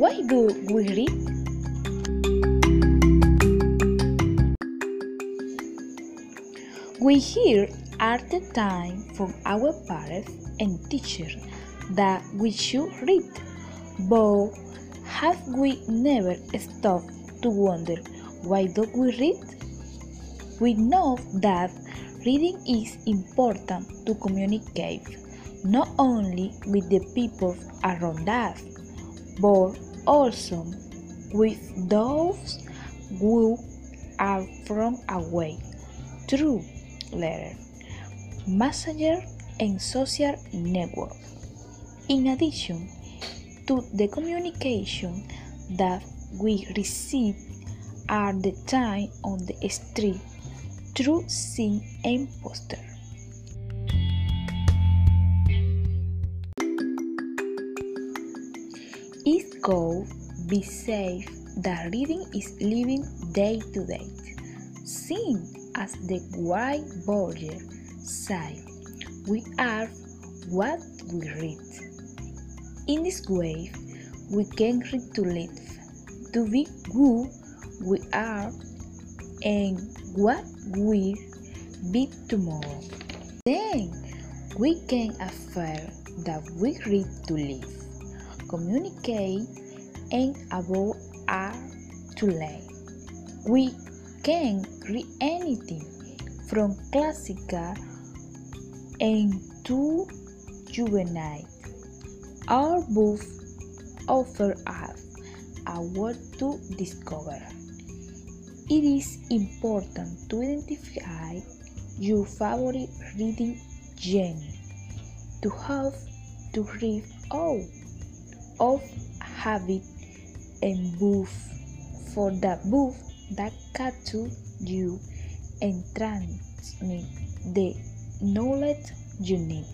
Why do we read? We hear at the time from our parents and teachers that we should read, but have we never stopped to wonder why do we read? We know that reading is important to communicate not only with the people around us, but also with those who are from away through letter, messenger, and social network. In addition to the communication that we receive at the time on the street through sign and poster. Could be safe, that reading is living day to day, seen as the white border said, we are what we read. In this way, we can read to live, to be who we are, and what we'll be tomorrow. Then we can affirm that we read to live, communicate, and above all to learn. We can read anything from classical and to juvenile. Our books offer us a world to discover. It is important to identify your favorite reading genre, to have to read all of habit and book for the book that capture you and transmit the knowledge you need.